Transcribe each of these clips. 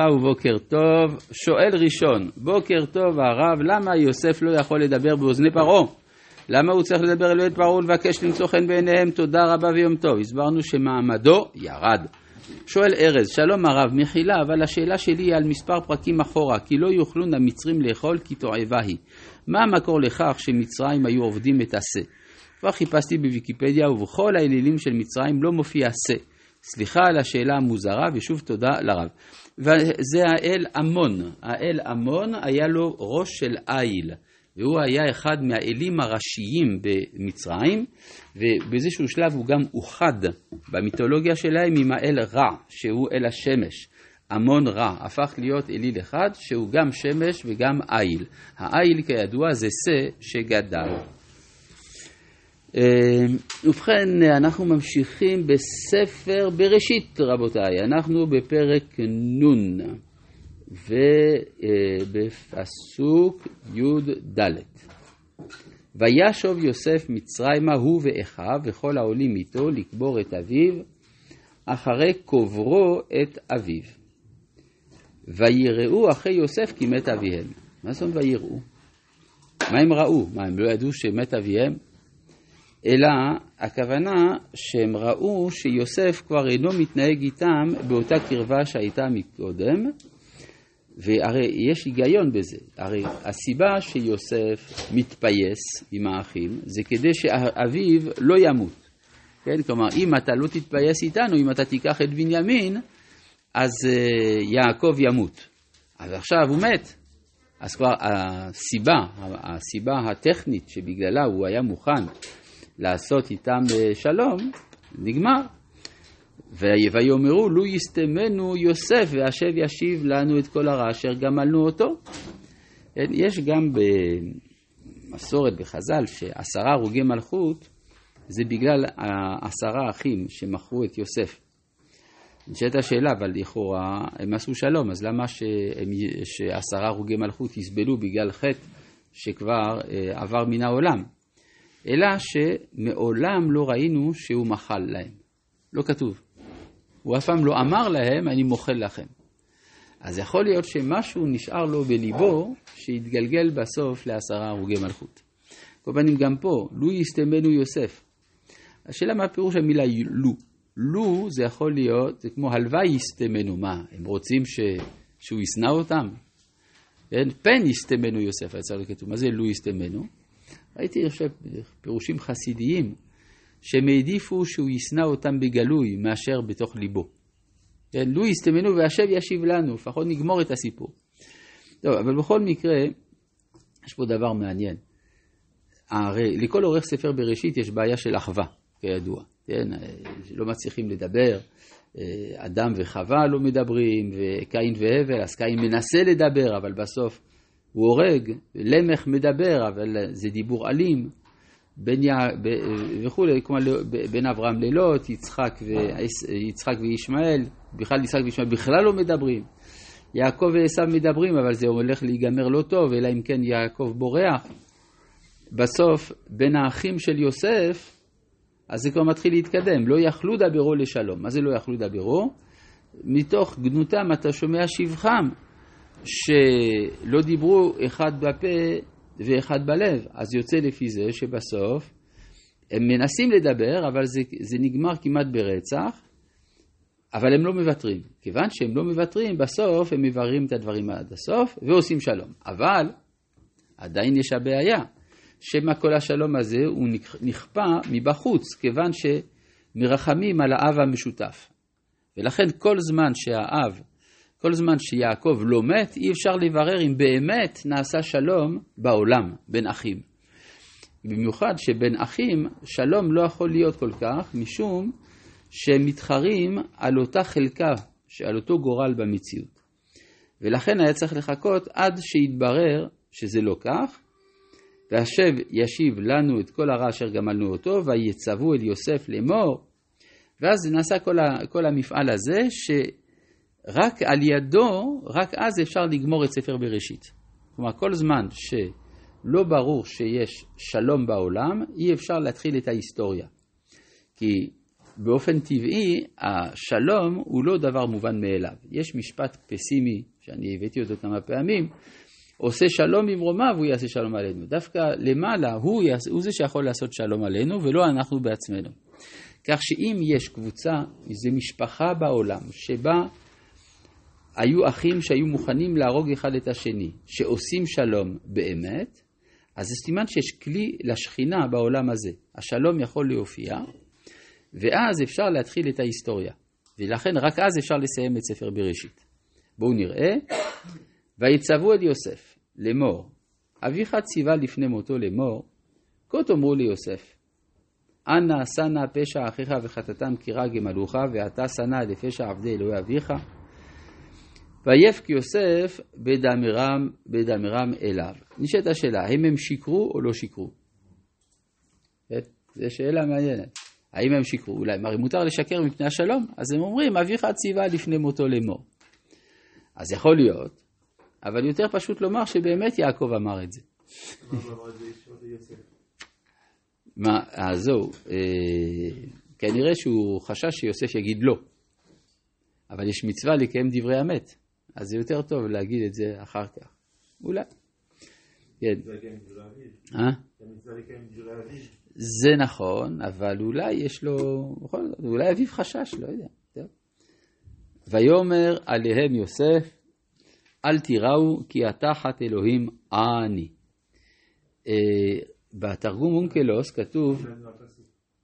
וברכה ובוקר טוב. שואל ראשון, בוקר טוב הרב, למה יוסף לא יכול לדבר באוזני פרעה? למה הוא צריך לדבר אל בית פרעה ולבקש למצוא חן בעיניהם? תודה רבה ויום טוב. הסברנו שמעמדו ירד. שואל ארז, שלום הרב, מחילה, אבל השאלה שלי היא על מספר פרקים אחורה, כי לא יוכלו המצרים לאכול כי תועבה היא. מה המקור לכך שמצרים היו עובדים את השה? כבר חיפשתי בוויקיפדיה ובכל האלילים של מצרים לא מופיע שה. סליחה על השאלה המוזרה ושוב תודה לרב. וזה האל עמון. האל עמון היה לו ראש של איל. והוא היה אחד מהאלים הראשיים במצרים, ובאיזשהו שלב הוא גם אוחד במיתולוגיה שלהם עם האל רע, שהוא אל השמש. המון רע, הפך להיות אליל אחד שהוא גם שמש וגם איל. האיל כידוע זה שא שגדל. אה, ובכן, אנחנו ממשיכים בספר בראשית, רבותיי. אנחנו בפרק נ' ובפסוק י"ד. וישוב יוסף מצרימה הוא ואחיו וכל העולים איתו לקבור את אביו, אחרי קוברו את אביו. ויראו אחי יוסף כי מת אביהם. מה זאת אומרת ויראו? מה הם ראו? מה, הם לא ידעו שמת אביהם? אלא הכוונה שהם ראו שיוסף כבר אינו מתנהג איתם באותה קרבה שהייתה מקודם, והרי יש היגיון בזה, הרי הסיבה שיוסף מתפייס עם האחים זה כדי שאביו לא ימות. כן, כלומר, אם אתה לא תתפייס איתנו, אם אתה תיקח את בנימין, אז uh, יעקב ימות. אז עכשיו הוא מת. אז כבר הסיבה, הסיבה הטכנית שבגללה הוא היה מוכן לעשות איתם אה, שלום, נגמר. ויאמרו לו יסתמנו יוסף והשב ישיב לנו את כל הרע אשר גמלנו אותו. כן, יש גם במסורת בחז"ל שעשרה הרוגי מלכות זה בגלל העשרה אחים שמכרו את יוסף. נשאלת השאלה, אבל לכאורה הם עשו שלום, אז למה שעשרה הרוגי מלכות יסבלו בגלל חטא שכבר אה, עבר מן העולם? אלא שמעולם לא ראינו שהוא מחל להם. לא כתוב. הוא אף פעם לא אמר להם, אני מוחל לכם. אז יכול להיות שמשהו נשאר לו בליבו, שהתגלגל בסוף לעשרה הרוגי מלכות. כל פנים גם פה, לו יסתמנו יוסף. השאלה מה פירוש המילה לו. לו זה יכול להיות, זה כמו הלוואי יסתמנו, מה, הם רוצים ש... שהוא ישנא אותם? כן? פן יסתמנו יוסף, היה צריך לכתוב, מה זה לו יסתמנו? ראיתי, אני חושב, פירושים חסידיים, שהם העדיפו שהוא ישנא אותם בגלוי מאשר בתוך ליבו. כן, לו יסתמנו והשב ישיב לנו, לפחות נגמור את הסיפור. טוב, אבל בכל מקרה, יש פה דבר מעניין. הרי לכל עורך ספר בראשית יש בעיה של אחווה, כידוע. כן, לא מצליחים לדבר, אדם וחווה לא מדברים, וקין והבל, אז קין מנסה לדבר, אבל בסוף הוא הורג, למך מדבר, אבל זה דיבור אלים, בין י... וכולי, כלומר בין אברהם ללוט, יצחק, ו... יצחק וישמעאל, בכלל יצחק וישמעאל בכלל לא מדברים. יעקב ועשו מדברים, אבל זה הולך להיגמר לא טוב, אלא אם כן יעקב בורח. בסוף, בין האחים של יוסף, אז זה כבר מתחיל להתקדם. לא יכלו דברו לשלום. מה זה לא יכלו דברו? מתוך גנותם אתה שומע שבחם. שלא דיברו אחד בפה ואחד בלב. אז יוצא לפי זה שבסוף הם מנסים לדבר, אבל זה, זה נגמר כמעט ברצח, אבל הם לא מוותרים. כיוון שהם לא מוותרים, בסוף הם מבררים את הדברים עד הסוף ועושים שלום. אבל עדיין יש הבעיה, שמא כל השלום הזה הוא נכפה מבחוץ, כיוון שמרחמים על האב המשותף. ולכן כל זמן שהאב כל זמן שיעקב לא מת, אי אפשר לברר אם באמת נעשה שלום בעולם בין אחים. במיוחד שבין אחים שלום לא יכול להיות כל כך, משום שהם מתחרים על אותה חלקה, על אותו גורל במציאות. ולכן היה צריך לחכות עד שיתברר שזה לא כך, והשב ישיב לנו את כל הרע אשר גמלנו אותו, ויצוו אל יוסף לאמור, ואז נעשה כל, ה, כל המפעל הזה, ש... רק על ידו, רק אז אפשר לגמור את ספר בראשית. כלומר, כל זמן שלא ברור שיש שלום בעולם, אי אפשר להתחיל את ההיסטוריה. כי באופן טבעי, השלום הוא לא דבר מובן מאליו. יש משפט פסימי, שאני הבאתי אותו כמה פעמים, עושה שלום במרומיו, הוא יעשה שלום עלינו. דווקא למעלה, הוא, יעשה, הוא זה שיכול לעשות שלום עלינו, ולא אנחנו בעצמנו. כך שאם יש קבוצה, איזו משפחה בעולם, שבה היו אחים שהיו מוכנים להרוג אחד את השני, שעושים שלום באמת, אז זה סימן שיש כלי לשכינה בעולם הזה. השלום יכול להופיע, ואז אפשר להתחיל את ההיסטוריה. ולכן רק אז אפשר לסיים את ספר בראשית. בואו נראה. ויצוו את יוסף לאמור, אביך ציווה לפני מותו לאמור, כה תאמרו ליוסף, אנא שנא פשע אחיך וחטאתם כי רע גמלוך, ואתה שנא לפשע עבדי אלוהי אביך. ויפק יוסף בדמרם, בדמרם אליו. נשאלת השאלה, האם הם שיקרו או לא שיקרו? כן? זו שאלה מעניינת. האם הם שיקרו? אולי, הרי מותר לשקר מפני השלום? אז הם אומרים, אביך ציווה לפני מותו לאמור. אז יכול להיות, אבל יותר פשוט לומר שבאמת יעקב אמר את זה. מה, אז זהו, אה, כנראה שהוא חשש שיוסף יגיד לא, אבל יש מצווה לקיים דברי אמת, אז זה יותר טוב להגיד את זה אחר כך, אולי. כן. אה? זה נכון, אבל אולי יש לו, בכל זאת, אולי אביו חשש, לא יודע. ויאמר עליהם יוסף, אל תיראו כי התחת אלוהים אני. אה, בתרגום אונקלוס כתוב,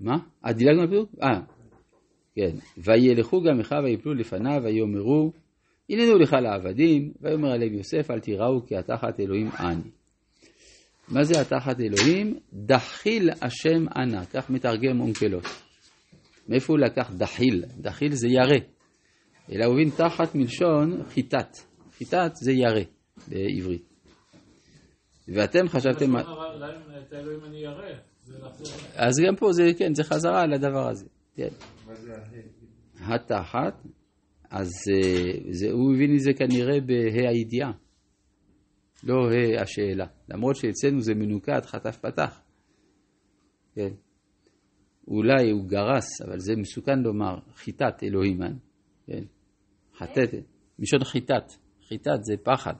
מה? אה, דילגנו על פסוק? אה, כן. וילכו גם אחיו ויפלו לפניו ויאמרו, הננו לך לעבדים, ויאמר עליהם יוסף, אל תיראו כי התחת אלוהים אני. מה זה התחת אלוהים? דחיל השם אנא, כך מתרגם אונקלוס. מאיפה הוא לקח דחיל? דחיל זה ירא. אלא הוא הבין תחת מלשון חיטת. חיטת זה ירא בעברית. ואתם חשבתם... אז גם פה זה, כן, זה חזרה על הדבר הזה. כן. התחת, אז אה, זה, הוא הבין את זה כנראה בה"א הידיעה, לא ה"א השאלה. למרות שאצלנו זה מנוקד חטף פתח. כן. אולי הוא גרס, אבל זה מסוכן לומר, חיטת אלוהים, אה? כן. חטאת, מלשון חיטת. חיטת זה פחד.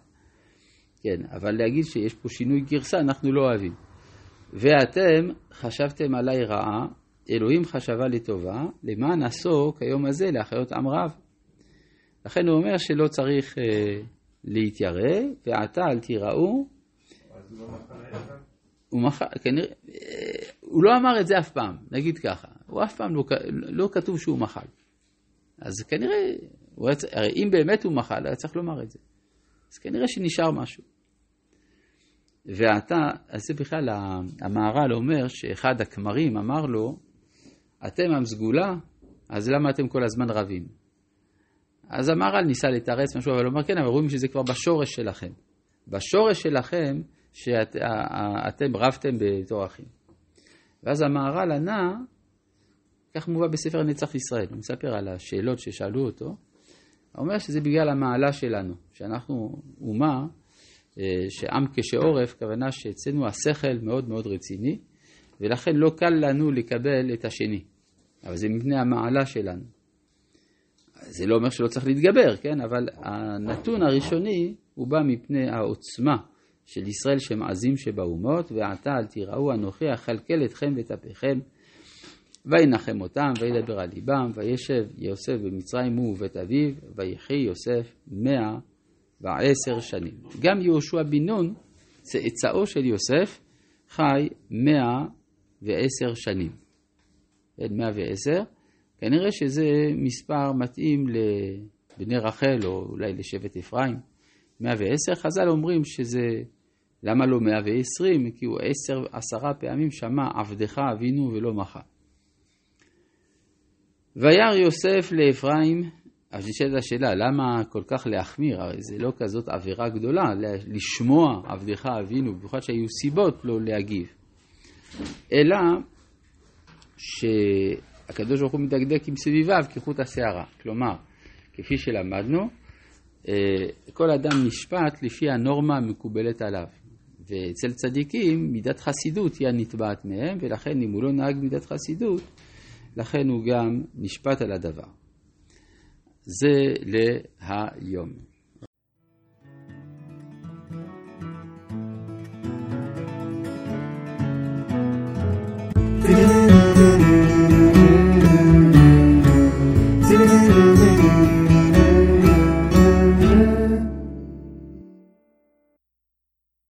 כן, אבל להגיד שיש פה שינוי גרסה, אנחנו לא אוהבים. ואתם חשבתם עליי רעה, אלוהים חשבה לטובה, למען עשו כיום הזה להחיות עם רב. לכן הוא אומר שלא צריך אה, להתיירא, ועתה אל תיראו. הוא מחל, כנראה, אה, הוא לא אמר את זה אף פעם, נגיד ככה, הוא אף פעם לא, לא כתוב שהוא מחל. אז כנראה, הרי אם באמת הוא מחל, היה צריך לומר את זה. אז כנראה שנשאר משהו. ואתה, אז זה בכלל, המהר"ל אומר שאחד הכמרים אמר לו, אתם עם סגולה, אז למה אתם כל הזמן רבים? אז המהר"ל ניסה לתרץ משהו, אבל הוא אומר, כן, אבל רואים שזה כבר בשורש שלכם. בשורש שלכם, שאתם רבתם בתור אחים. ואז המהר"ל ענה, כך מובא בספר נצח ישראל, הוא מספר על השאלות ששאלו אותו, הוא אומר שזה בגלל המעלה שלנו, שאנחנו אומה אה, שעם כשעורף, כוונה שאצלנו השכל מאוד מאוד רציני, ולכן לא קל לנו לקבל את השני. אבל זה מפני המעלה שלנו. זה לא אומר שלא צריך להתגבר, כן? אבל הנתון הראשוני הוא בא מפני העוצמה של ישראל שהם עזים שבאומות, ועתה אל תיראו אנוכי אכלכל אתכם ואת אפיכם, וינחם אותם, וידבר על ליבם, וישב יוסף במצרים הוא ובית אביו, ויחי יוסף מאה ועשר שנים. גם יהושע בן נון, צאצאו של יוסף, חי מאה ועשר שנים. כן, מאה ועשר. כנראה שזה מספר מתאים לבני רחל, או אולי לשבט אפרים. מאה ועשר. חז"ל אומרים שזה, למה לא מאה ועשרים? כי הוא עשר, עשרה פעמים שמע עבדך אבינו ולא מחה. וירא יוסף לאפרים אז נשאלת השאלה, למה כל כך להחמיר? הרי זה לא כזאת עבירה גדולה, לשמוע עבדך אבינו, במיוחד שהיו סיבות לא להגיב. אלא שהקדוש ברוך הוא מדקדק עם סביביו כחוט השערה. כלומר, כפי שלמדנו, אה, כל אדם נשפט לפי הנורמה המקובלת עליו. ואצל צדיקים מידת חסידות היא הנתבעת מהם, ולכן אם הוא לא נהג מידת חסידות, לכן הוא גם נשפט על הדבר. זה להיום.